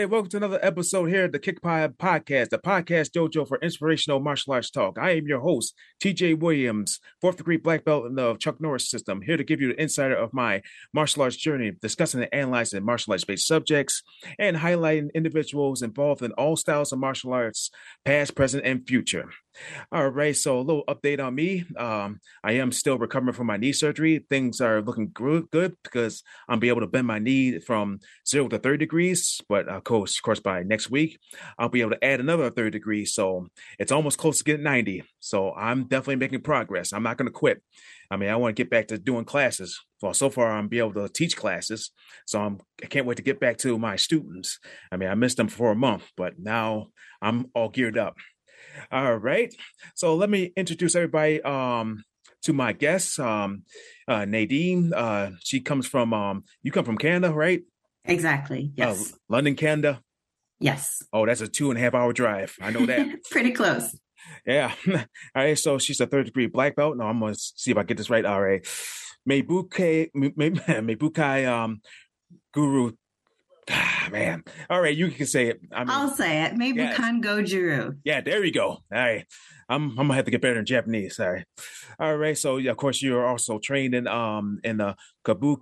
Everybody. Welcome to another episode here at the Kick Pod Podcast, the podcast dojo for inspirational martial arts talk. I am your host, TJ Williams, fourth degree black belt in the Chuck Norris system, here to give you the insider of my martial arts journey, discussing and analyzing martial arts based subjects and highlighting individuals involved in all styles of martial arts, past, present, and future. All right, so a little update on me. Um, I am still recovering from my knee surgery. Things are looking good, because I'm be able to bend my knee from zero to thirty degrees. But of course, of course, by next week, I'll be able to add another thirty degrees. So it's almost close to getting ninety. So I'm definitely making progress. I'm not going to quit. I mean, I want to get back to doing classes. Well, so far I'm be able to teach classes, so I'm I can't wait to get back to my students. I mean, I missed them for a month, but now I'm all geared up. All right. So let me introduce everybody um, to my guests. Um, uh, Nadine, uh, she comes from, um, you come from Canada, right? Exactly. Uh, yes. Uh, London, Canada. Yes. Oh, that's a two and a half hour drive. I know that. Pretty close. Yeah. All right. So she's a third degree black belt. No, I'm going to see if I get this right. All right. Mebukai, Mebukai, um, Guru Ah, man. All right, you can say it. I will say it. Maybe yeah. Kan Gojuru. Yeah, there you go. All right. I'm I'm gonna have to get better in Japanese. Sorry. All right. So yeah, of course you're also trained in um in the kobudo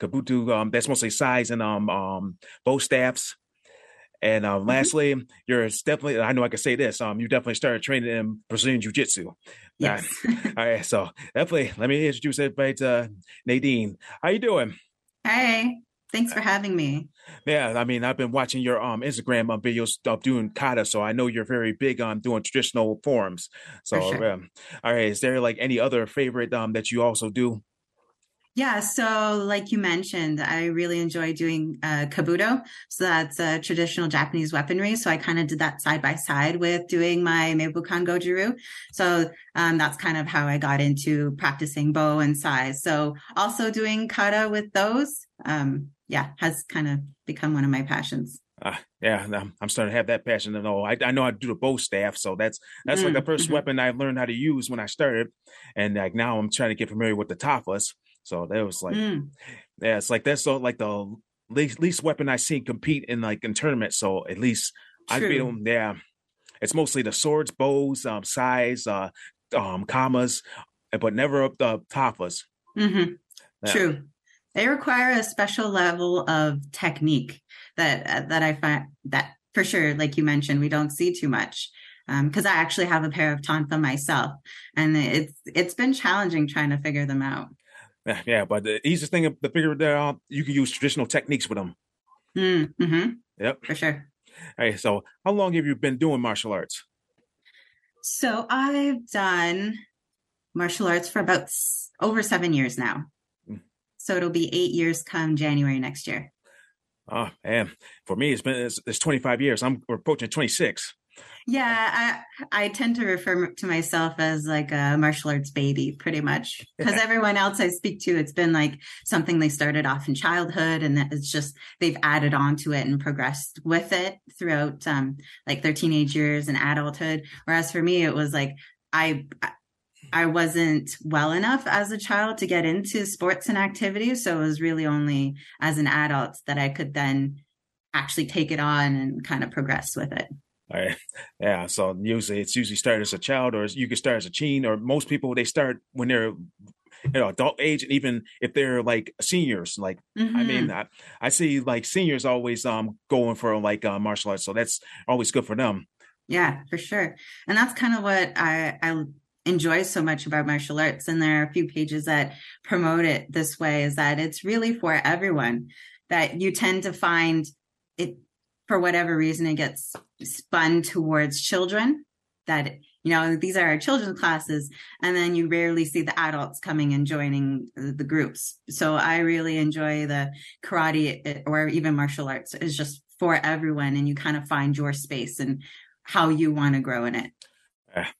kobudo um that's mostly sais and um um bo staffs. And um, mm-hmm. lastly, you're definitely I know I can say this. Um, you definitely started training in Brazilian Jiu Jitsu. Yes. All right. All right. So definitely let me introduce everybody to Nadine. How you doing? Hey. Thanks for having me. Yeah, I mean, I've been watching your um Instagram um, videos of doing kata, so I know you're very big on doing traditional forms. So, sure. um, all right, is there like any other favorite um that you also do? Yeah, so like you mentioned, I really enjoy doing uh, kobudo. So that's a traditional Japanese weaponry. So I kind of did that side by side with doing my Meibukan Goju-Ryu. So um, that's kind of how I got into practicing bo and sais. So also doing kata with those. Um, yeah, has kind of become one of my passions. Uh, yeah, I'm starting to have that passion and all. I, I know I do the bo staff, so that's that's mm, like the 1st mm-hmm. weapon I learned how to use when I started, and like now I'm trying to get familiar with the tonfas. So that was like, mm. yeah, it's like that's so like the least, least weapon I see compete in like in tournaments. So at least True. I feel yeah, it's mostly the swords, bows, um, sais, uh, um, kamas, but never up the tonfas. Mm-hmm. Yeah. True they require a special level of technique that uh, that I find that for sure, like you mentioned, we don't see too much. Because um, I actually have a pair of tonfa myself, and it's it's been challenging trying to figure them out. Yeah, but the easiest thing to figure it out, you can use traditional techniques with them. Mm, mm-hmm. Yep, for sure. Hey, so how long have you been doing martial arts? So I've done martial arts for about over seven years now. So it'll be eight years come January next year. Oh man, for me it's been it's, it's 25 years. I'm approaching 26. Yeah, I I tend to refer to myself as like a martial arts baby, pretty much, because everyone else I speak to, it's been like something they started off in childhood, and it's just they've added on to it and progressed with it throughout um, like their teenage years and adulthood. Whereas for me, it was like I I wasn't well enough as a child to get into sports and activities. So it was really only as an adult that I could then actually take it on and kind of progress with it. All right. Yeah. So usually it's usually start as a child or you can start as a teen or most people they start when they're you know adult age and even if they're like seniors like mm-hmm. i mean I, I, see like seniors always um going for like uh, martial arts so that's always good for them yeah for sure and that's kind of what i i enjoy so much about martial arts and there are a few pages that promote it this way is that it's really for everyone that you tend to find it for whatever reason it gets spun towards children that you know these are our children's classes and then you rarely see the adults coming and joining the groups. So i really enjoy the karate eh, or even martial arts is just for everyone and you kind of find your space and how you want to grow in it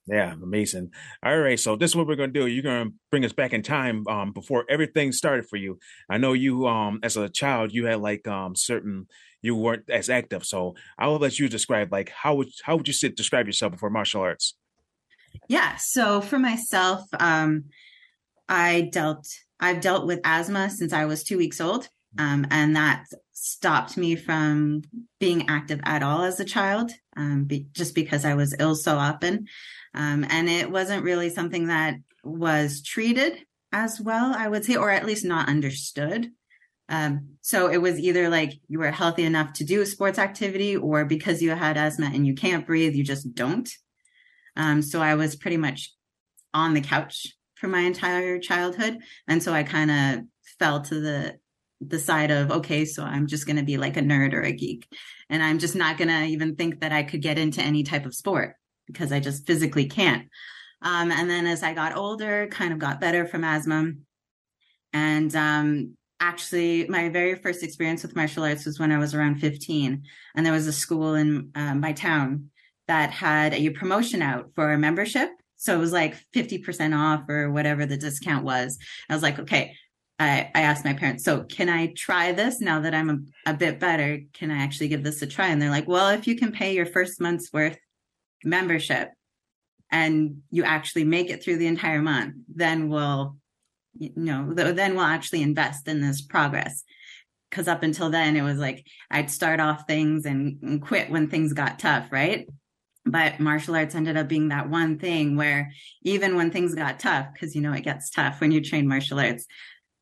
yeah, amazing. All right, so this is what we're gonna do. You're gonna bring us back in time um, before everything started for you. I know you um as a child you had like um certain you weren't as active, so I will let you describe like how would how would you sit describe yourself before martial arts? Yeah, so for myself, um, I dealt I've dealt with asthma since I was two weeks old, um, and that stopped me from being active at all as a child, um, be, just because I was ill so often. Um, and it wasn't really something that was treated as well, I would say, or at least not understood. Um, so it was either like you were healthy enough to do a sports activity, or because you had asthma and you can't breathe, you just don't. Um, so I was pretty much on the couch for my entire childhood. And so I kind of fell to the the side of okay so i'm just going to be like a nerd or a geek and i'm just not going to even think that i could get into any type of sport because i just physically can't. Um, and then as i got older kind of got better from asthma and um, actually my very first experience with martial arts was when i was around 15 and there was a school in uh, my town that had a promotion out for a membership so it was like 50% off or whatever the discount was. I was like okay I, I asked my parents, so can I try this now that I'm a, a bit better? Can I actually give this a try? And they're like, well, if you can pay your first month's worth membership and you actually make it through the entire month, then we'll, you know, then we'll actually invest in this progress. Cause up until then, it was like I'd start off things and, and quit when things got tough, right? but martial arts ended up being that one thing where even when things got tough because you know it gets tough when you train martial arts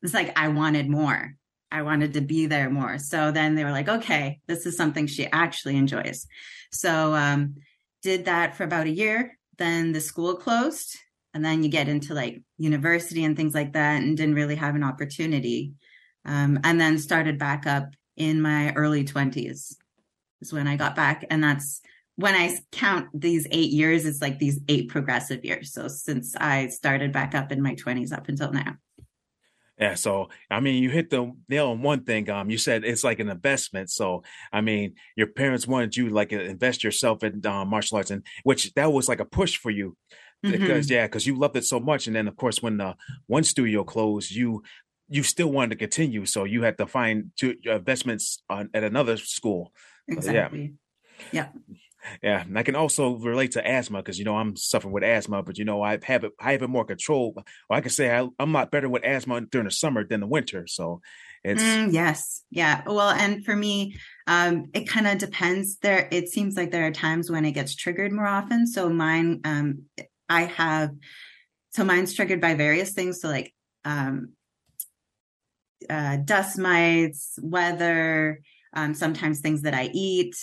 it's like I wanted more. I wanted to be there more. So then they were like, okay, this is something she actually enjoys. So um, did that for about a year. Then the school closed, and then you get into like university and things like that, and didn't really have an opportunity. Um, and then started back up in my early twenties is when I got back, and that's when I count these eight years. It's like these eight progressive years. So since I started back up in my twenties up until now. Yeah, so I mean, you hit the nail on one thing. Um, you said it's like an investment. So I mean, your parents wanted you like invest yourself in um, martial arts, and which that was like a push for you mm-hmm. because yeah, because you loved it so much. And then of course, when the one studio closed, you you still wanted to continue, so you had to find two investments on, at another school. Exactly. yeah. yeah yeah, and I can also relate to asthma because you know I'm suffering with asthma, but you know I have it, I have it more control. Or I can say I, am not better with asthma during the summer than the winter. So it's mm, yes, yeah. Well, and for me, um, it kind of depends. There, it seems like there are times when it gets triggered more often. So mine, um, I have, so mine's triggered by various things. So like, um, uh, dust mites, weather, um, sometimes things that I eat.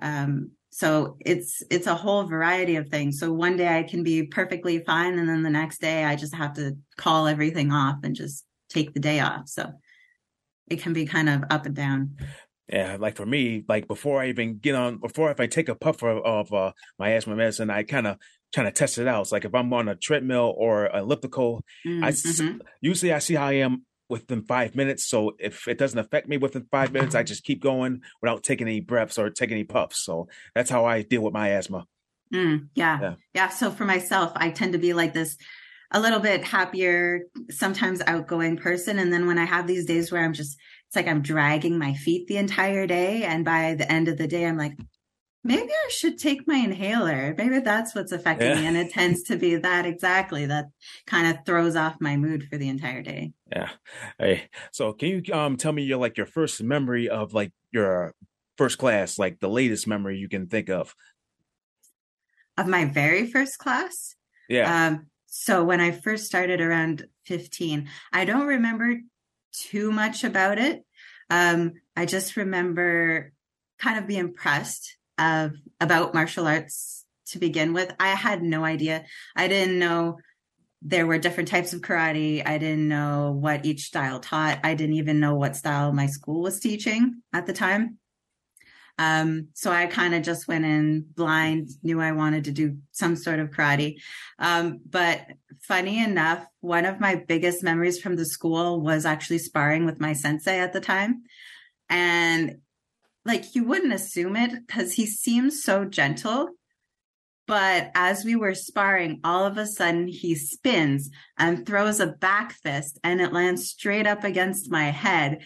Um, so it's it's a whole variety of things. So one day i can be perfectly fine and then the next day i just have to call everything off and just take the day off. So it can be kind of up and down. Yeah like for me like before i even get on before if i take a puff of, of uh, my asthma medicine i kind of trying to test it out. It's like if i'm on a treadmill or elliptical mm, mm-hmm. i usually i see how i am within five minutes. So if it doesn't affect me within five minutes, I just keep going without taking any breaths or taking any puffs. So that's how I deal with my asthma. Mm, yeah. yeah. Yeah. So for myself, I tend to be like this a little bit happier, sometimes outgoing person. And then when I have these days where I'm just, it's like I'm dragging my feet the entire day. And by the end of the day, I'm like, maybe I should take my inhaler. Maybe that's what's affecting yeah. me. And it tends to be that exactly that kind of throws off my mood for the entire day. Yeah. Hey, so can you um tell me your like your first memory of like your first class, like the latest memory you can think of? Of my very first class? Yeah. Um, so when I first started around 15, I don't remember too much about it. Um, I just remember kind of being impressed of about martial arts to begin with. I had no idea. I didn't know there were different types of karate. I didn't know what each style taught. I didn't even know what style my school was teaching at the time. Um, so I kind of just went in blind, knew I wanted to do some sort of karate. Um, but funny enough, one of my biggest memories from the school was actually sparring with my sensei at the time. And like you wouldn't assume it because he seems so gentle. But as we were sparring, all of a sudden he spins and throws a back fist and it lands straight up against my head.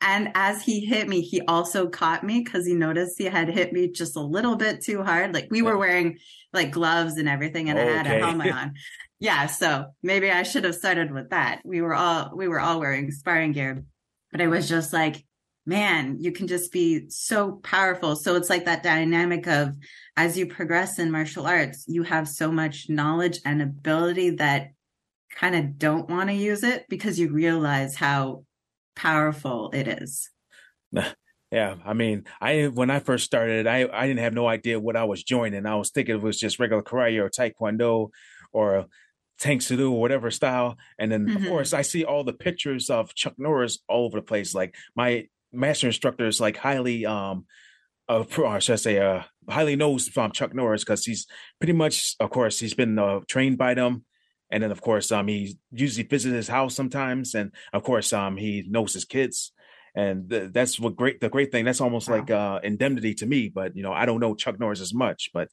And as he hit me, he also caught me because he noticed he had hit me just a little bit too hard. Like we were oh. wearing like gloves and everything, and okay. I had a helmet on. Yeah, so maybe I should have started with that. We were all we were all wearing sparring gear, but it was just like, man, you can just be so powerful. So it's like that dynamic of as you progress in martial arts, you have so much knowledge and ability that kind of don't want to use it because you realize how powerful it is. Yeah, I mean, I when I first started, I I didn't have no idea what I was joining. I was thinking it was just regular karate or taekwondo or Soo or whatever style. And then mm-hmm. of course I see all the pictures of Chuck Norris all over the place. Like my master instructor is like highly um uh, or should I say, uh, highly knows from Chuck Norris because he's pretty much, of course, he's been uh, trained by them. And then of course um he usually visits his house sometimes. And of course um he knows his kids. And th- that's what great the great thing that's almost wow. like uh indemnity to me. But you know i don't know chuck norris as much. But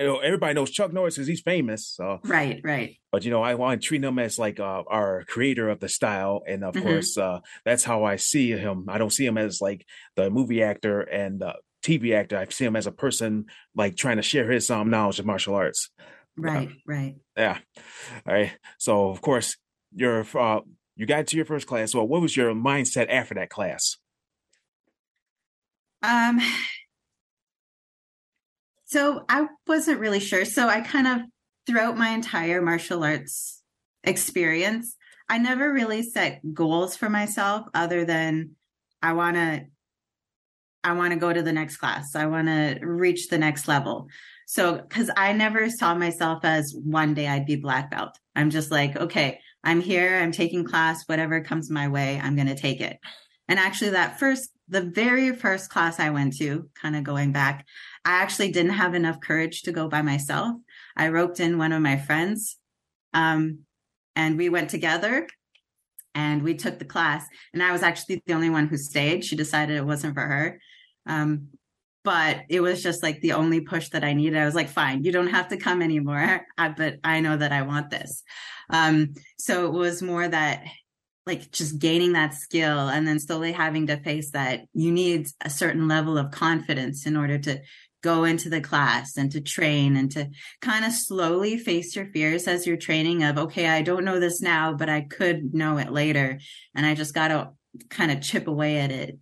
you know everybody knows chuck norris because he's famous so right right but you know i want to treat him as like uh, our creator of the style and of mm-hmm. course uh that's how i see him i don't see him as like the movie actor and uh TV actor. I see him as a person like trying to share his um knowledge of martial arts. Right, right. Yeah. All right. So of course you're uh, you got to your first class. Well, what was your mindset after that class? Um so I wasn't really sure. So I kind of throughout my entire martial arts experience, I never really set goals for myself other than I want to I want to go to the next class. I want to reach the next level. So, because I never saw myself as one day I'd be black belt. I'm just like, okay, I'm here, I'm taking class, whatever comes my way, I'm going to take it. And actually, that first, the very first class I went to, kind of going back, I actually didn't have enough courage to go by myself. I roped in one of my friends, um, and we went together and we took the class. And I was actually the only one who stayed. She decided it wasn't for her. Um, but it was just like the only push that I needed. I was like, fine, you don't have to come anymore. I, but I know that I want this. Um, so it was more that like just gaining that skill and then slowly having to face that you need a certain level of confidence in order to go into the class and to train and to kind of slowly face your fears as you're training of, okay, I don't know this now, but I could know it later. And I just got to kind of chip away at it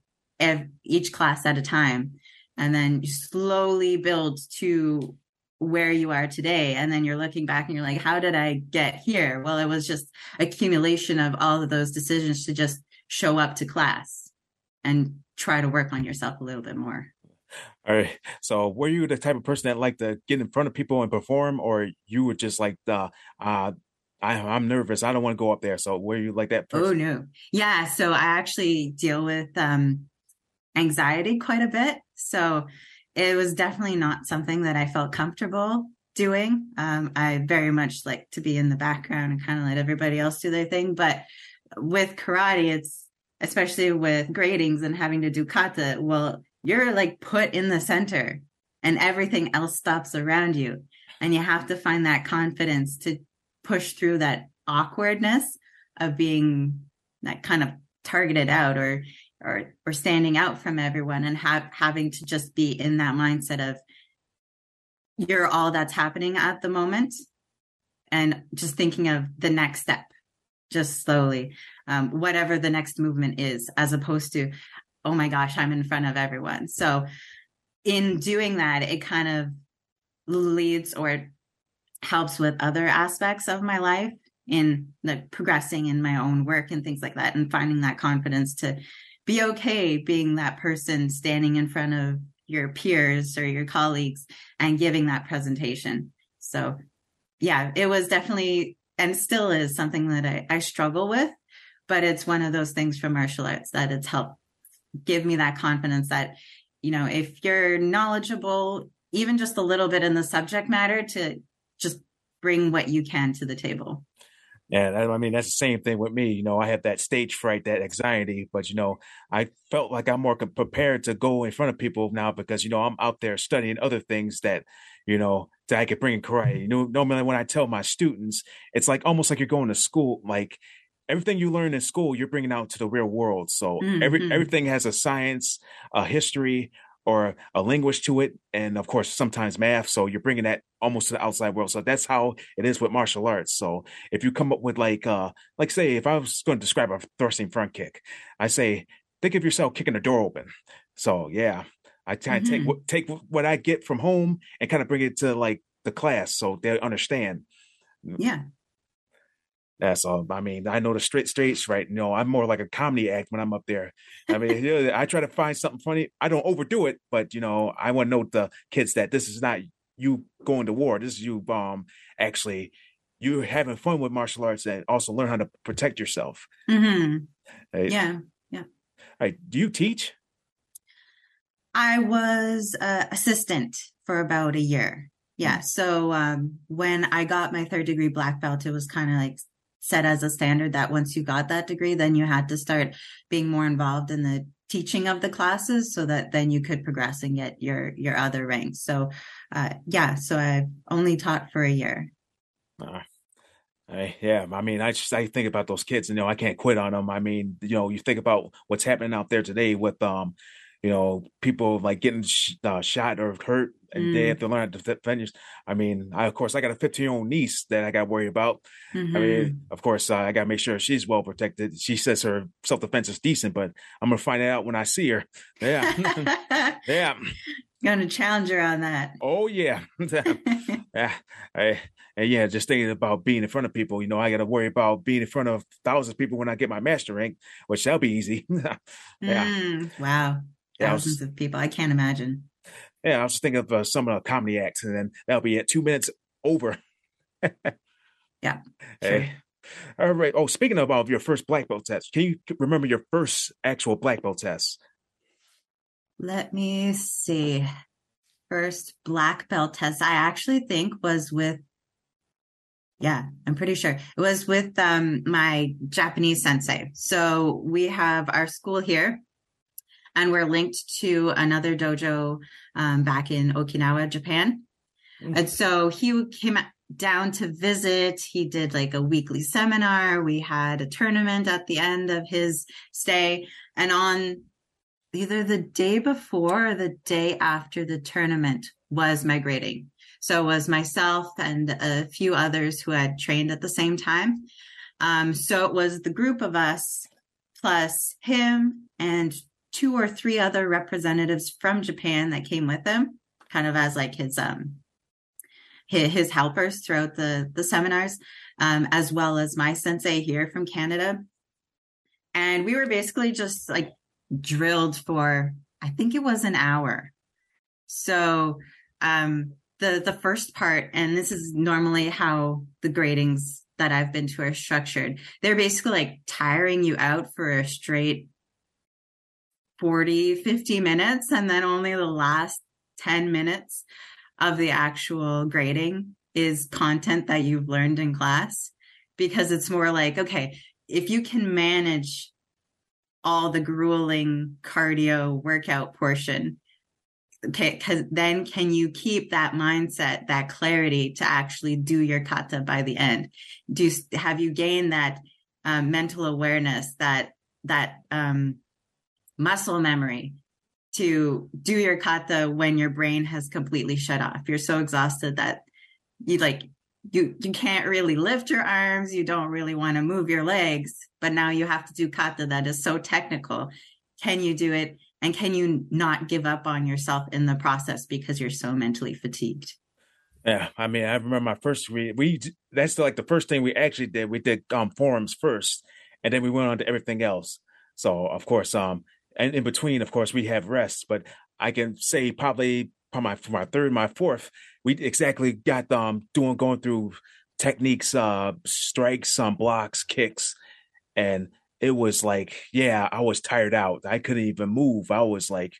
each class at a time. And then you slowly build to where you are today. And then you're looking back and you're like how did i get here? Well it was just accumulation of all of those decisions to just show up to class and try to work on yourself a little bit more all right so were you the type of person that liked to get in front of people and perform or you were just like the uh I, am nervous. I don't want to go up there. So were you like that? Oh, person? Oh no, yeah. So I actually deal with um, anxiety quite a bit. So it was definitely not something that I felt comfortable doing. Um, I very much like to be in the background and kind of let everybody else do their thing. But with karate, it's especially with gradings and having to do kata, well, you're like put in the center and everything else stops around you. And you have to find that confidence to push through that awkwardness of being that kind of targeted out or or or standing out from everyone and have having to just be in that mindset of you're all that's happening at the moment and just thinking of the next step just slowly um, whatever the next movement is as opposed to oh my gosh i'm in front of everyone so in doing that it kind of leads or helps with other aspects of my life in the progressing in my own work and things like that and finding that confidence to be okay being that person standing in front of your peers or your colleagues and giving that presentation. So, yeah, it was definitely and still is something that I, I struggle with, but it's one of those things from martial arts that it's helped give me that confidence that you know, if you're knowledgeable, even just a little bit in the subject matter, to just bring what you can to the table. And I mean, that's the same thing with me. You know, I have that stage fright, that anxiety, but you know, I felt like I'm more prepared to go in front of people now because, you know, I'm out there studying other things that, you know, that I could bring in karate. You know, normally when I tell my students, it's like almost like you're going to school, like everything you learn in school, you're bringing out to the real world. So mm-hmm. every everything has a science, a history, or a language to it, and of course sometimes math. So you're bringing that almost to the outside world. So that's how it is with martial arts. So if you come up with like, uh, like say, if I was going to describe a thrusting front kick, I say, think of yourself kicking a door open. So yeah, I try mm-hmm. to take take what I get from home and kind of bring it to like the class so they understand. Yeah. That's all. I mean, I know the straight straights, right? You know, I'm more like a comedy act when I'm up there. I mean, you know, I try to find something funny. I don't overdo it, but you know, I want to know the kids that this is not you going to war. This is you, um, actually, you having fun with martial arts and also learn how to protect yourself. Mm-hmm. Right? Yeah, yeah. All right. Do you teach? I was uh, assistant for about a year. Yeah. So um, when I got my third degree black belt, it was kind of like set as a standard that once you got that degree, then you had to start being more involved in the teaching of the classes so that then you could progress and get your your other ranks. So uh, yeah, so i've only taught for a year. Uh, I, yeah, I mean, I just I think about those kids, and you know, I can't quit on them. I mean, you know, you think about what's happening out there today with um, you know, people like getting sh- uh, shot or hurt and mm. they have to learn to defend. I mean, I of course I got a 15 year old niece that I got to worry about. Mm-hmm. I mean, mm-hmm. of course uh, I got to make sure she's well protected. She says her self defense is decent, but I'm gonna find out when I see her. Yeah, yeah. Going to challenge her on that. Oh yeah, yeah. I, and yeah, just thinking about being in front of people. You know, I got to worry about being in front of thousands of people when I get my master rank, which that'll be easy. yeah. Mm, wow. Thousands was, of people. I can't imagine yeah, I was thinking of uh, some of the comedy acts, and then that'll be at two minutes over. yeah. Hey. All right. Oh, speaking of, of your first black belt test, can you remember your first actual black belt test? Let me see. First black belt test, I actually think was with, yeah, I'm pretty sure it was with um, my Japanese sensei. So we have our school here and we're linked to another dojo um, back in Okinawa, Japan. Mm-hmm. And so he came down to visit. He did like a weekly seminar. We had a tournament at the end of his stay. And on either the day before or the day after the tournament was migrating. So it was myself and a few others who had trained at the same time. Um, so it was the group of us plus him and two or three other representatives from Japan that came with him, kind of as like his um his, his helpers throughout the the seminars, um, as well as my sensei here from Canada. And we were basically just like drilled for I think it was an hour. So um the the first part, and this is normally how the gradings that I've been to are structured. They're basically like tiring you out for a straight 40, 50 minutes, and then only the last 10 minutes of the actual grading is content that you've learned in class because it's more like, okay, if you can manage all the grueling cardio workout portion, okay, because then can you keep that mindset, that clarity to actually do your kata by the end? Do have you gained that um, mental awareness, that that um, muscle memory to do your kata when your brain has completely shut off. You're so exhausted that you like you you can't really lift your arms, you don't really want to move your legs, but now you have to do kata that is so technical. Can you do it and can you not give up on yourself in the process because you're so mentally fatigued? Yeah, I mean, I remember my first read. We that's like the first thing we actually did. We did um forums first, and then we went on to everything else. So of course, um, and in between, of course, we have rests. But I can say probably for my for my third, my fourth, we exactly got um doing going through techniques, uh, strikes, um, blocks, kicks, and it was like, yeah, I was tired out. I couldn't even move. I was like,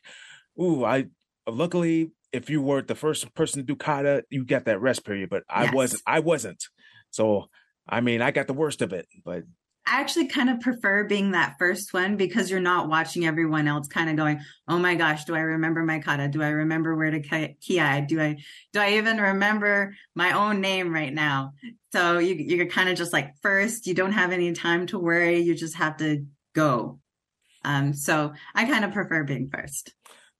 ooh, I luckily if you were the first person to do kata, you got that rest period, but I Yes. wasn't. I wasn't. So I mean, I got the worst of it, but I actually kind of prefer being that first one because you're not watching everyone else kind of going, "Oh my gosh, do I remember my kata? Do I remember where to ki- ki? Do I do I even remember my own name right now?" So you you're kind of just like first. You don't have any time to worry. You just have to go. Um, so I kind of prefer being first.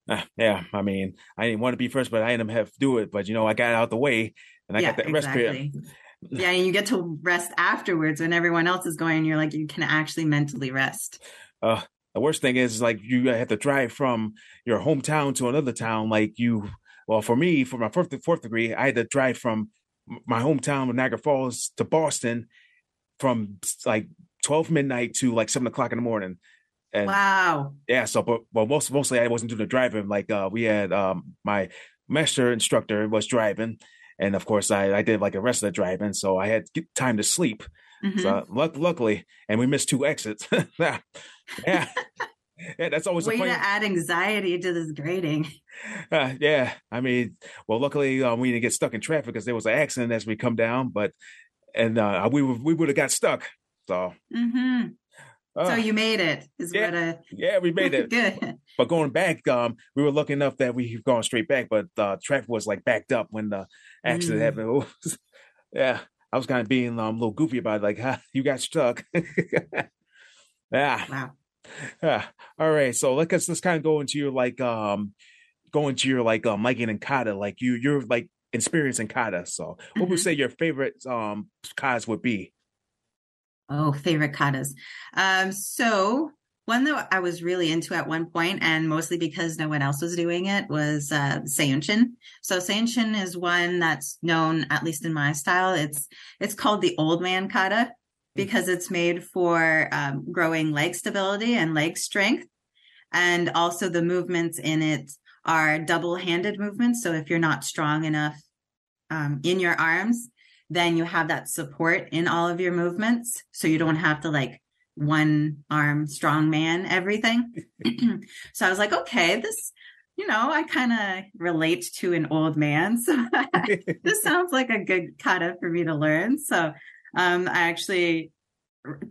uh, yeah, I mean, I didn't want to be first, but I didn't have to do it. But you know, I got out the way, and I yeah, got that rest period. Yeah, and you get to rest afterwards when everyone else is going. You're like, you can actually mentally rest. Uh, the worst thing is like you have to drive from your hometown to another town. Like you, well, for me, for my fourth fourth degree, I had to drive from my hometown of Niagara Falls to Boston from like twelve midnight to like seven o'clock in the morning. And Wow. yeah, so but well, most mostly I wasn't doing the driving. Like uh, we had um my master instructor was driving, and of course I I did like the rest of the driving, so I had time to sleep. Mhm. So luck, luckily, and we missed two exits. yeah, yeah, yeah. That's always a Way funny. to add anxiety to this grading. Uh, yeah, I mean, well, luckily um, we didn't get stuck in traffic because there was an accident as we come down, but and uh, we would we would have got stuck. So hmm uh, so you made it. Is yeah, what a yeah, we made it. good. But going back, um, we were lucky enough that we've gone straight back, but uh, traffic was like backed up when the accident Mm. happened. Was- yeah, I was kind of being um, a little goofy about it, like, huh, you got stuck. yeah, Wow. yeah. All right, so let's let's kind of go into your like um, go into your like um, liking and kata, like you you're like experiencing kata. So, what would Mhm. say your favorite um katas would be? Oh, favorite katas. Um, so one that I was really into at one point, and mostly because no one else was doing it, was uh. So Seiyunchin is one that's known, at least in my style. It's it's called the old man kata because it's made for um, growing leg stability and leg strength, and also the movements in it are double-handed movements. So if you're not strong enough um, in your arms, then you have that support in all of your movements. So you don't have to like one arm strong man everything. so I was like, okay, this, you know, I kind of relate to an old man. So this sounds like a good kata for me to learn. So um, I actually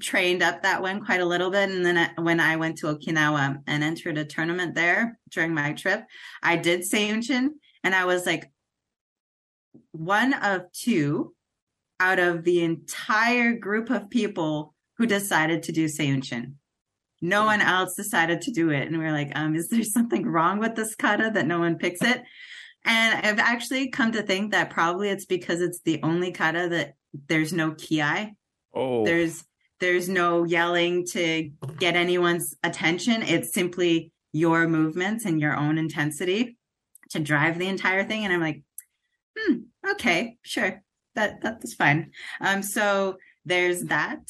trained up that one quite a little bit. And then when I went to Okinawa and entered a tournament there during my trip, I did Seiyunchin and I was like one of two out of the entire group of people who decided to do Seiyunchin. No one else decided to do it. And we are like, um, is there something wrong with this kata that no one picks it? And I've actually come to think that probably it's because it's the only kata that there's no ki. oh, There's there's no yelling to get anyone's attention. It's simply your movements and your own intensity to drive the entire thing. And I'm like, hmm, okay, sure. That that's fine. Um, so there's that.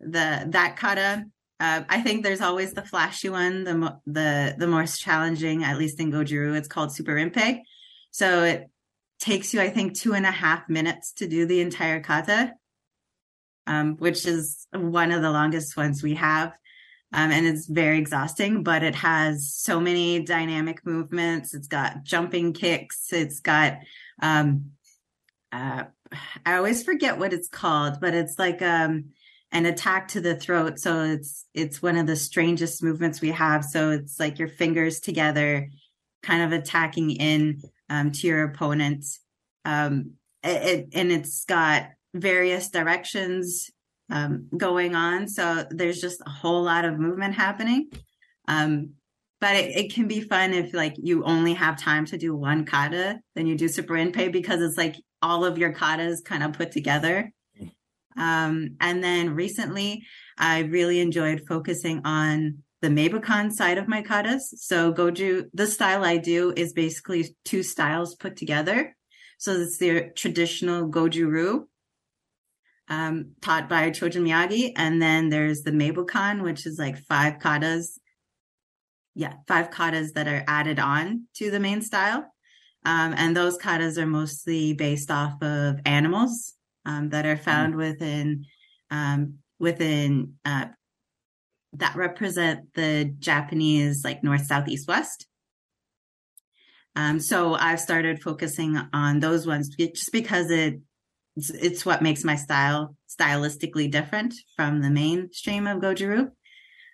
The that kata. Uh, I think there's always the flashy one, the mo- the the most challenging, at least in Goju-Ryu. It's called Suparinpei. So it takes you, I think, two and a half minutes to do the entire kata, um, which is one of the longest ones we have. Um, and it's very exhausting, but it has so many dynamic movements. It's got jumping kicks. It's got, um, uh, I always forget what it's called, but it's like, um, an attack to the throat. So it's, it's one of the strangest movements we have. So it's like your fingers together, kind of attacking in, um, to your opponent. Um, it, and it's got various directions um, going on. So there's just a whole lot of movement happening. Um, but it, it can be fun if like you only have time to do one kata, then you do Suparinpei because it's like all of your katas kind of put together. Um, and then recently I really enjoyed focusing on the Meibukan side of my katas. So Goju, the style I do is basically two styles put together. So it's the traditional Goju-Ryu, um, taught by Chojun Miyagi. And then there's the Meibukan, which is like five katas. Yeah, five katas that are added on to the main style. Um, and those katas are mostly based off of animals um, that are found within um, within uh, that represent the Japanese like north, south, east, west. Um, so I've started focusing on those ones just because it it's, it's what makes my style stylistically different from the mainstream of Goju-Ryu.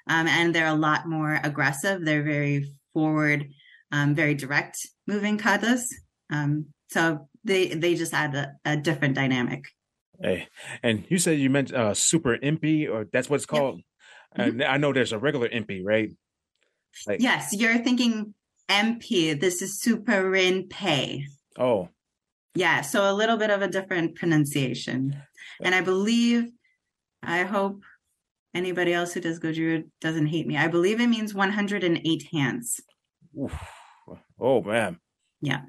Um, and they're a lot more aggressive. They're very forward, um, very direct moving katas. Um, so they they just add a, a, different dynamic. Hey, and you said you meant uh, super impy, or that's what it's called. Mm-hmm. I know there's a regular Empi, right? Like, yes, you're thinking Empi. This is super pay. Oh, yeah. So a little bit of a different pronunciation, and I believe, I hope anybody else who does Goju doesn't hate me. I believe it means 108 hands. Oof. Oh man. Yeah.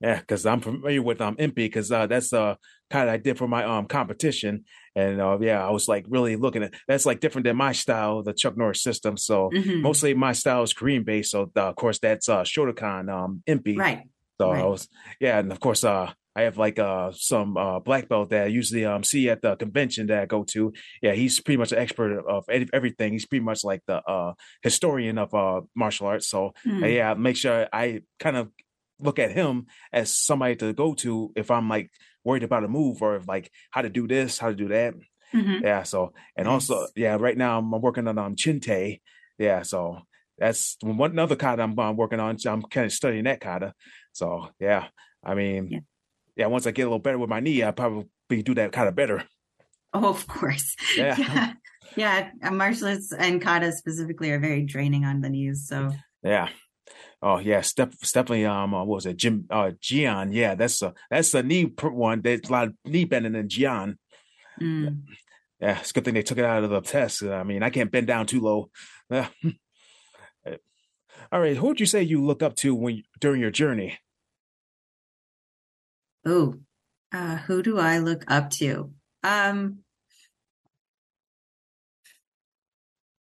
Yeah, because I'm familiar with um Empi because uh, that's uh kind of I did for my um competition, and uh, yeah, I was like really looking at that's like different than my style, the Chuck Norris system. So mm-hmm. mostly my style is Korean based. So uh, of course that's uh Shotokan um Empi. Right. So right. I was yeah, and of course uh I have like uh some uh black belt that I usually um see at the convention that I go to. Yeah, he's pretty much an expert of everything. He's pretty much like the uh historian of uh martial arts. So mm. yeah, make sure I kind of look at him as somebody to go to if I'm like worried about a move or if, like how to do this, how to do that. Mm-hmm. Yeah. So and nice. also yeah, right now I'm working on um Chinte. Yeah. So that's one another kata I'm, I'm working on. So I'm kind of studying that kata. So yeah, I mean, yeah. Yeah. Once I get a little better with my knee, I probably do that kind of better. Oh, of course. Yeah. yeah. Yeah, martial arts and kata specifically are very draining on the knees. So yeah, Oh yeah, Step definitely. Um, uh, what was it? Jim uh Jion. Yeah, that's a that's a knee one. There's a lot of knee bending in Jion. Mm. Yeah, it's a good thing they took it out of the test. I mean, I can't bend down too low. All right, who would you say you look up to when during your journey? Oh, uh, who do I look up to? Um,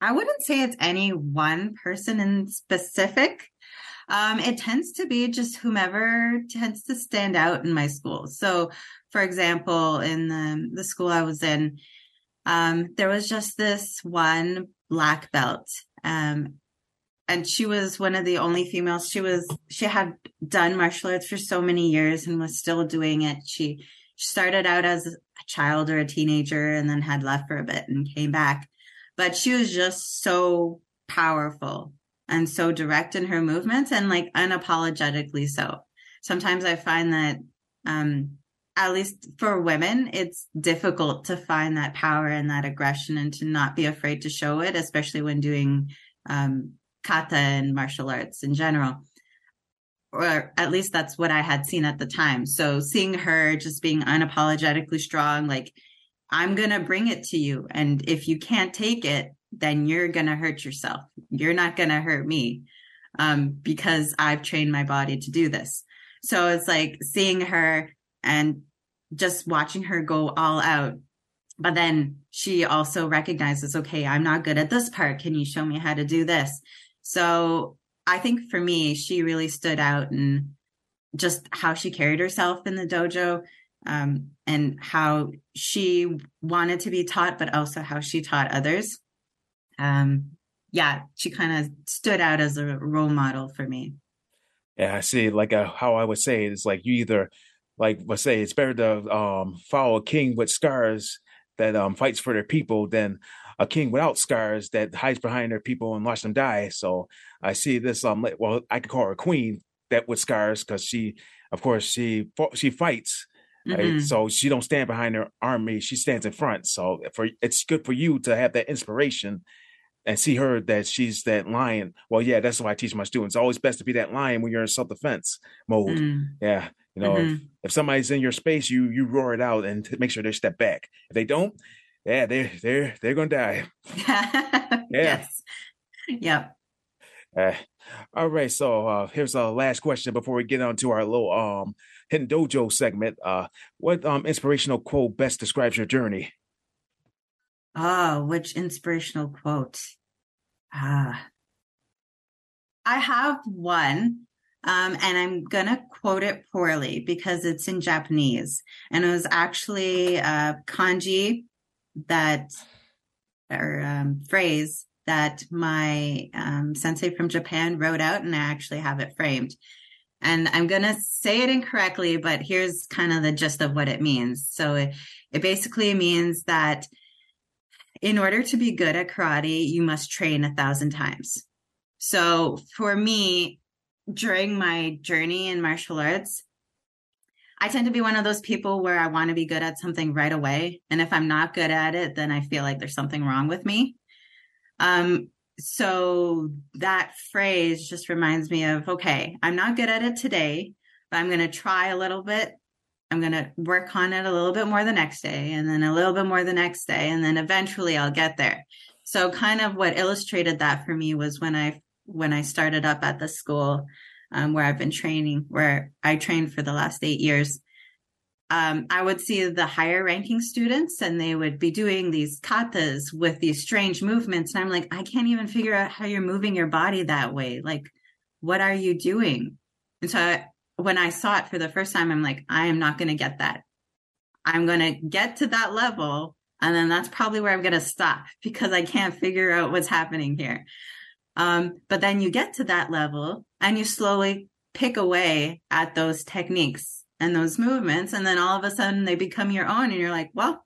I wouldn't say it's any one person in specific. Um, it tends to be just whomever tends to stand out in my school. So, for example, in the, the school I was in, um, there was just this one black belt. Um, and she was one of the only females. She was, she had done martial arts for so many years and was still doing it. She, started out as a child or a teenager and then had left for a bit and came back. But she was just so powerful and so direct in her movements and like unapologetically so. Sometimes I find that um at least for women, it's difficult to find that power and that aggression and to not be afraid to show it, especially when doing um, kata and martial arts in general. Or at least that's what I had seen at the time. So seeing her just being unapologetically strong, like, I'm going to bring it to you. And if you can't take it, then you're going to hurt yourself. You're not going to hurt me um, because I've trained my body to do this. So it's like seeing her and just watching her go all out. But then she also recognizes, okay, I'm not good at this part. Can you show me how to do this? So I think for me, she really stood out and just how she carried herself in the dojo um, and how she wanted to be taught, but also how she taught others um, yeah, she kind of stood out as a role model for me. Yeah, I see. Like uh, how I would say it is like you either like let's say it's better to um, follow a king with scars that um, fights for their people than a king without scars that hides behind their people and watch them die. So I see this um well I could call her a queen that with scars because she of course she she fights Mm-hmm. Right? So she don't stand behind her army; she stands in front. So for it's good for you to have that inspiration and see her that she's that lion. Well, yeah, that's what I teach my students. Always best to be that lion when you're in self defense mode. Mm. Yeah, you know, mm-hmm. if, if, somebody's in your space, you you roar it out and make sure they step back. If they don't, yeah, they they're they're gonna die. yeah. Yes. Yep. Uh, all right, so uh, here's our last question before we get on to our little um hidden dojo segment. Uh, what um inspirational quote best describes your journey? Oh, which inspirational quote? Ah, I have one, um, and I'm gonna quote it poorly because it's in Japanese, and it was actually a kanji that or um, phrase that my um, sensei from Japan wrote out, and I actually have it framed. And I'm going to say it incorrectly, but here's kind of the gist of what it means. So it, it basically means that in order to be good at karate, you must train a thousand times. So for me, during my journey in martial arts, I tend to be one of those people where I want to be good at something right away. And if I'm not good at it, then I feel like there's something wrong with me. Um, so that phrase just reminds me of okay, I'm not good at it today, but I'm going to try a little bit. I'm going to work on it a little bit more the next day, and then a little bit more the next day, and then eventually I'll get there. So, kind of what illustrated that for me was when I when I started up at the school um, where I've been training, where I trained for the last eight years um, I would see the higher ranking students and they would be doing these katas with these strange movements. And I'm like, I can't even figure out how you're moving your body that way. Like, what are you doing? And so I, when I saw it for the first time, I'm like, I am not going to get that. I'm going to get to that level. And then that's probably where I'm going to stop because I can't figure out what's happening here. Um, but then you get to that level and you slowly pick away at those techniques and those movements. And then all of a sudden they become your own and you're like, well,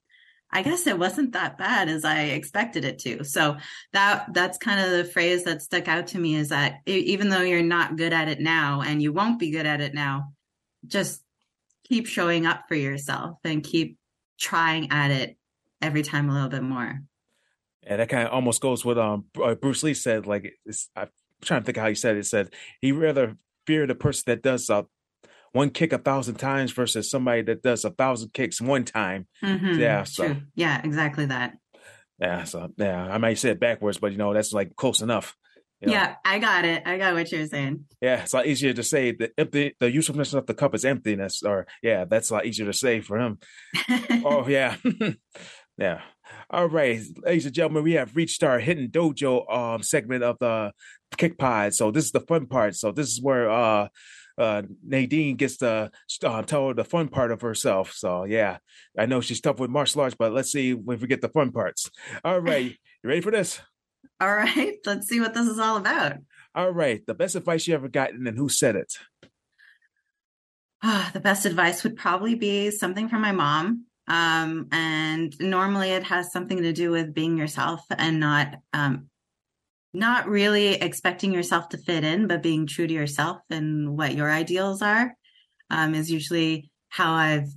I guess it wasn't that bad as I expected it to. So that that's kind of the phrase that stuck out to me is that even though you're not good at it now and you won't be good at it now, just keep showing up for yourself and keep trying at it every time a little bit more. And that kind of almost goes with um uh, Bruce Lee said like I'm trying to think how he said it. it said he rather fear the person that does uh, one kick a thousand times versus somebody that does a thousand kicks one time. Mm-hmm, yeah. So true. yeah, exactly that. Yeah. So yeah, I might say it backwards, but you know, that's like close enough. You know? Yeah, I got it. I got what you're saying. Yeah, it's a lot easier to say the empty the usefulness of the cup is emptiness, or yeah, that's a lot easier to say for him. oh yeah. yeah. All right, ladies and gentlemen, we have reached our hidden dojo um segment of the kick pod. So this is the fun part. So this is where uh uh, Nadyeine gets to uh, tell her the fun part of herself. So yeah, I know she's tough with martial arts, but let's see if we get the fun parts. All right, you ready for this? All right, let's see what this is all about. All right, the best advice you ever gotten and who said it? Ah, the best advice would probably be something from my mom. Um, and normally it has something to do with being yourself and not um, not really expecting yourself to fit in, but being true to yourself and what your ideals are um, is usually how I've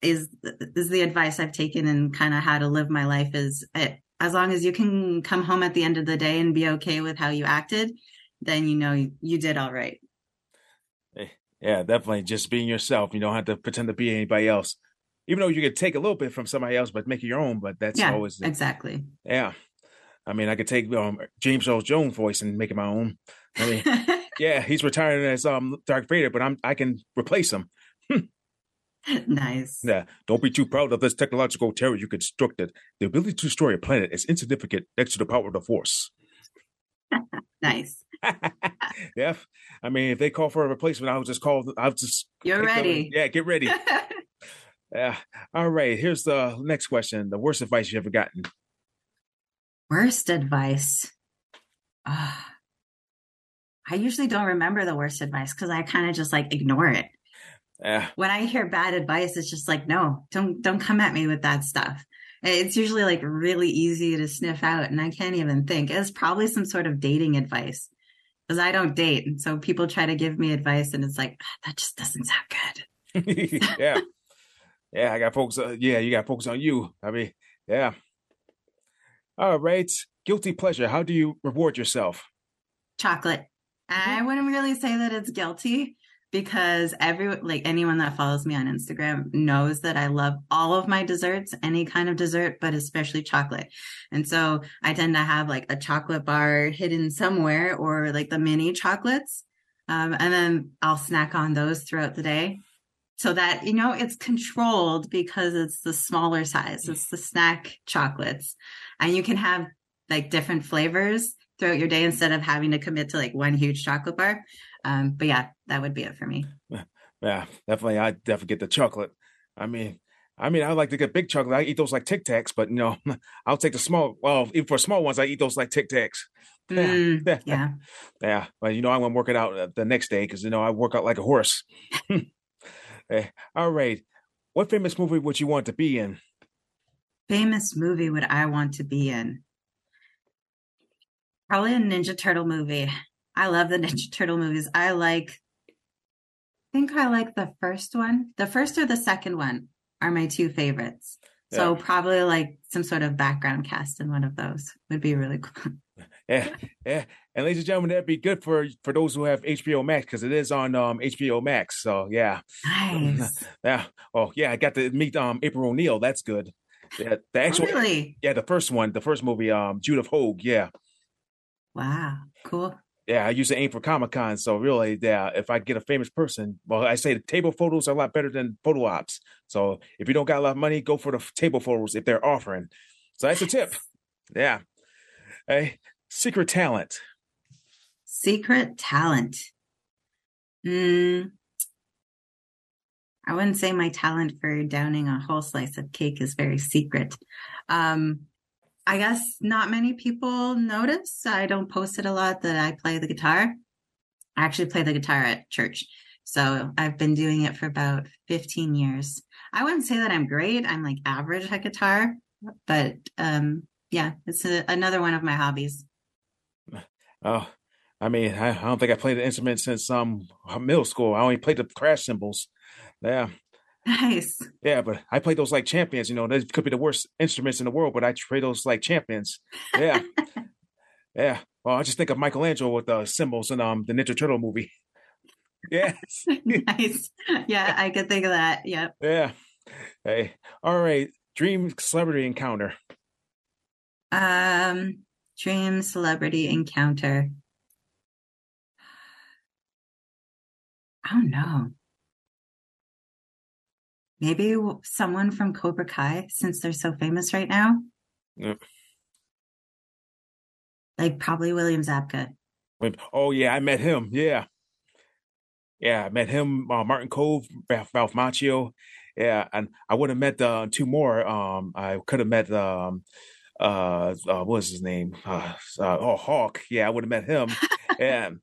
is is the advice I've taken and kind of how to live my life is it, as long as you can come home at the end of the day and be okay with how you acted, then you know you, you did all right. Eh, yeah, definitely. Just being yourself. You don't have to pretend to be anybody else. Even though you could take a little bit from somebody else, but make it your own. But that's yeah, always the, exactly. Yeah. I mean, I could take um, James Earl Jones' voice and make it my own. I mean, yeah, he's retiring as um, Darth Vader, but I'm I can replace him. nice. Yeah. Don't be too proud of this technological terror you constructed. The ability to destroy a planet is insignificant next to the power of the Force. nice. yeah. I mean, if they call for a replacement, I'll just call. I'll just. You're ready. Yeah, get ready. Yeah. All right. Here's the next question. The worst advice you ever gotten. Worst advice. Uh, I usually don't remember the worst advice because I kind of just like ignore it. Yeah. When I hear bad advice, it's just like, no, don't don't come at me with that stuff. It's usually like really easy to sniff out, and I can't even think. It's probably some sort of dating advice because I don't date, and so people try to give me advice, and it's like that just doesn't sound good. yeah, yeah. I got focus. Uh, yeah, you got focus on you. I mean, yeah. All right. Guilty pleasure. How do you reward yourself? Chocolate. I wouldn't really say that it's guilty because every like anyone that follows me on Instagram knows that I love all of my desserts, any kind of dessert, but especially chocolate. And so I tend to have like a chocolate bar hidden somewhere or like the mini chocolates. Um, and then I'll snack on those throughout the day so that you know it's controlled because it's the smaller size it's the snack chocolates and you can have like different flavors throughout your day instead of having to commit to like one huge chocolate bar um but yeah that would be it for me yeah definitely i definitely get the chocolate i mean I mean, I like to get big chocolate. I eat those like Tic Tacs, but you know, I'll take the small. Well, even for small ones, I eat those like Tic Tacs. Mm, yeah. yeah. But you know, I'm gonna work it out uh, the next day because you know I work out like a horse. Eh, all right. What famous movie would you want to be in? Famous movie would I want to be in? Probably a Ninja Turtle movie. I love the Ninja Turtle movies. I like, I think I like the first one. The first or the second one are my two favorites. So Yeah. probably like some sort of background cast in one of those would be really cool. Yeah, yeah. And ladies and gentlemen, that'd be good for for those who have HBO Max because it is on um HBO Max. So yeah, Nice. yeah. Oh yeah, I got to meet um April O'Neil. That's good. Yeah, the actual really? yeah, the first one, the first movie, um Judith Hoag. Yeah, Wow. Cool. Yeah. I used to aim for Comic Con, so really, yeah. If I get a famous person, well, I say the table photos are a lot better than photo ops. So if you don't got a lot of money, go for the table photos if they're offering. So that's a tip. Yeah. Hey, secret talent. Secret talent. Mm, I wouldn't say my talent for downing a whole slice of cake is very secret. Um, I guess not many people notice. I don't post it a lot that I play the guitar. I actually play the guitar at church. So I've been doing it for about 15 years. I wouldn't say that I'm great. I'm like average at guitar, but um, yeah, it's a, another one of my hobbies. Oh, I mean, I, I don't think I played an instrument since um middle school. I only played the crash cymbals. Yeah, Nice. yeah, but I play those like champions. You know, those could be the worst instruments in the world, but I play those like champions. Yeah, yeah. Well, I just think of Michelangelo with the cymbals in um the Ninja Turtle movie. Yes, nice. Yeah, I could think of that. Yep. yeah. Hey, all right. Dream celebrity encounter. Um, dream celebrity encounter. I don't know. Maybe someone from Cobra Kai, since they're so famous right now. Yep. Like probably William Zabka. Oh yeah, I met him. Yeah, yeah, I met him. Uh, Martin Kove, Ralph, Ralph Macchio. Yeah, and I would have met uh, two more. Um, I could have met um, uh, uh, what was his name? Uh, uh, oh, Hawk. Yeah, I would have met him. and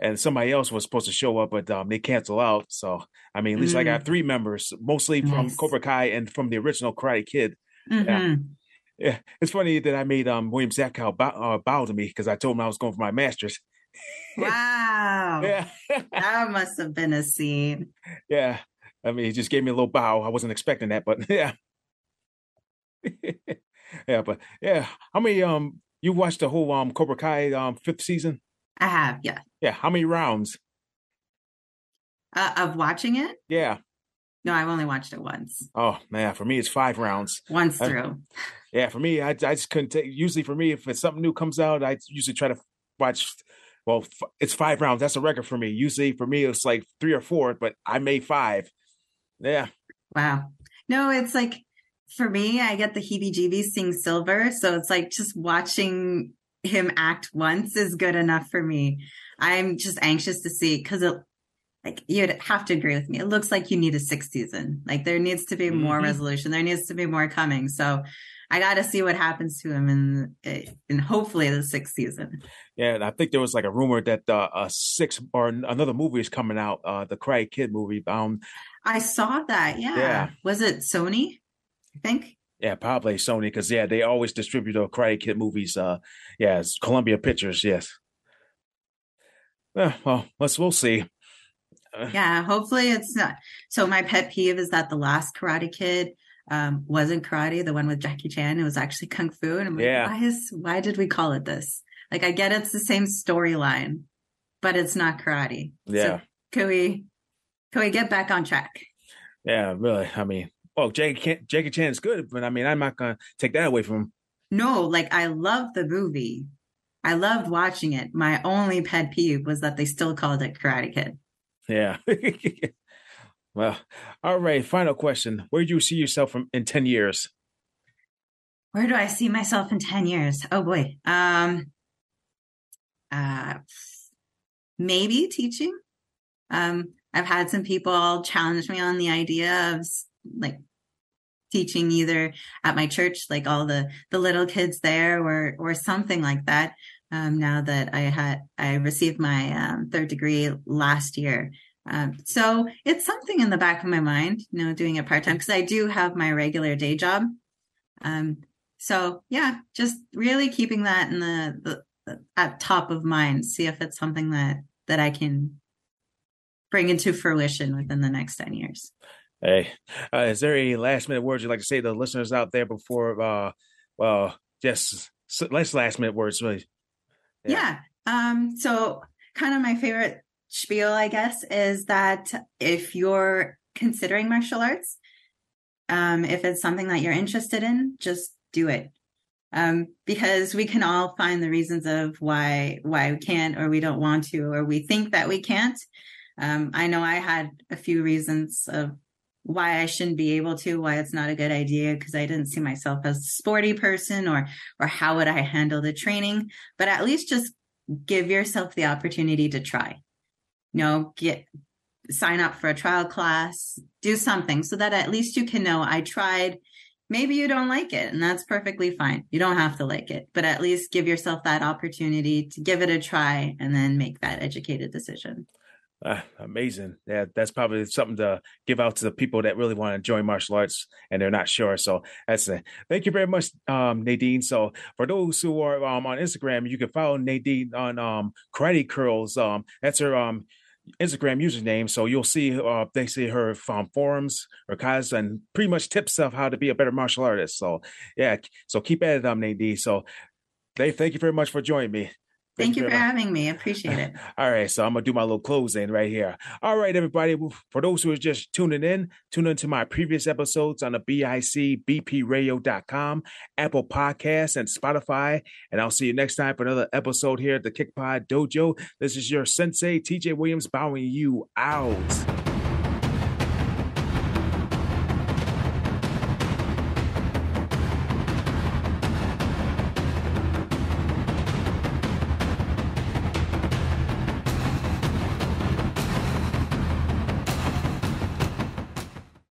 and somebody else was supposed to show up, but um, they cancel out. So I mean, at least I got three members, mostly from Cobra Kai and from the original Karate Kid. Mhm. Yeah, it's funny that I made um William Zabka bow, uh, bow to me because I told him I was going for my masters. Wow. Yeah. That must have been a scene. Yeah. I mean, he just gave me a little bow. I wasn't expecting that, but yeah. yeah, but yeah. How many um you watched the whole um Cobra Kai um fifth season? I have, yeah. Yeah, how many rounds? Uh, of watching it? Yeah. No, I've only watched it once. Oh man, for me it's five rounds. Once through. Yeah, for me, I I just couldn't take. Usually, for me, if it's something new comes out, I usually try to watch. Well, f- it's five rounds. That's a record for me. Usually, for me, it's like three or four, but I made five. Yeah, Wow. No, it's like for me, I get the heebie jeebies seeing silver. So it's like just watching him act once is good enough for me. I'm just anxious to see because it like you'd have to agree with me. It looks like you need a sixth season. Like there needs to be more Mhm. resolution. There needs to be more coming. So I got to see what happens to him in in hopefully the sixth season. yeah. And I think there was like a rumor that uh, a six or another movie is coming out. Uh, the Karate Kid movie. Um, I saw that. Yeah. Yeah. Was it Sony? I think. yeah, probably Sony because yeah, they always distribute the Karate Kid movies. Uh, yeah, it's Columbia Pictures. Yes. Yeah, well, let's we'll see. Uh, Yeah, hopefully it's not. So my pet peeve is that the last Karate Kid um, wasn't karate, the one with Jackie Chan. It was actually kung fu, and I'm like, Yeah. why is why did we call it this? Like, I get it's the same storyline, but it's not karate. Yeah. So can we can we get back on track? Yeah, really. I mean, well, Jackie Chan, Jackie Chan is good, but I mean, I'm not gonna take that away from him. No, like I love the movie. I loved watching it. My only pet peeve was that they still called it Karate Kid. Yeah. well, all right. Final question: Where do you see yourself from in ten years? Where do I see myself in 10 years? Oh boy. Um uh maybe teaching. Um I've had some people challenge me on the idea of like teaching either at my church, like all the the little kids there, or or something like that. Um, now that I had I received my um, third degree last year, um, so it's something in the back of my mind, you know, doing it part time because I do have my regular day job. Um, so yeah, just really keeping that in the, the, the at top of mind. See if it's something that that I can bring into fruition within the next 10 years. Hey, uh, is there any last minute words you'd like to say to the listeners out there before, uh, well, just let's last minute words, really. Yeah. yeah. Um, so kind of my favorite spiel, I guess, is that if you're considering martial arts, um, if it's something that you're interested in, just do it. Um, because we can all find the reasons of why why we can't or we don't want to or we think that we can't. Um, I know I had a few reasons of why I shouldn't be able to, why it's not a good idea, because I didn't see myself as a sporty person or or how would I handle the training. But at least just give yourself the opportunity to try. You know, get sign up for a trial class, do something so that at least you can know I tried. Maybe you don't like it, and that's perfectly fine. You don't have to like it, but at least give yourself that opportunity to give it a try and then make that educated decision. Uh, amazing. Yeah, that's probably something to give out to the people that really want to join martial arts and they're not sure. So that's it. Thank you very much, um, Nadyeine. So for those who are um, on Instagram, you can follow Nadyeine on um, Karate Curls. Um, that's her um, Instagram username. So you'll see uh, they see her um, forums, her cause, and pretty much tips of how to be a better martial artist. So yeah, so keep at it, um, Nadyeine. So Dave, thank you very much for joining me. Thank, you for having me. I appreciate it. All right. So I'm going to do my little closing right here. All right, everybody. For those who are just tuning in, tune into my previous episodes on the BICBPRadio.com, Apple Podcasts, and Spotify. And I'll see you next time for another episode here at the Kick Pod Dojo. This is your sensei, TJ Williams, bowing you out.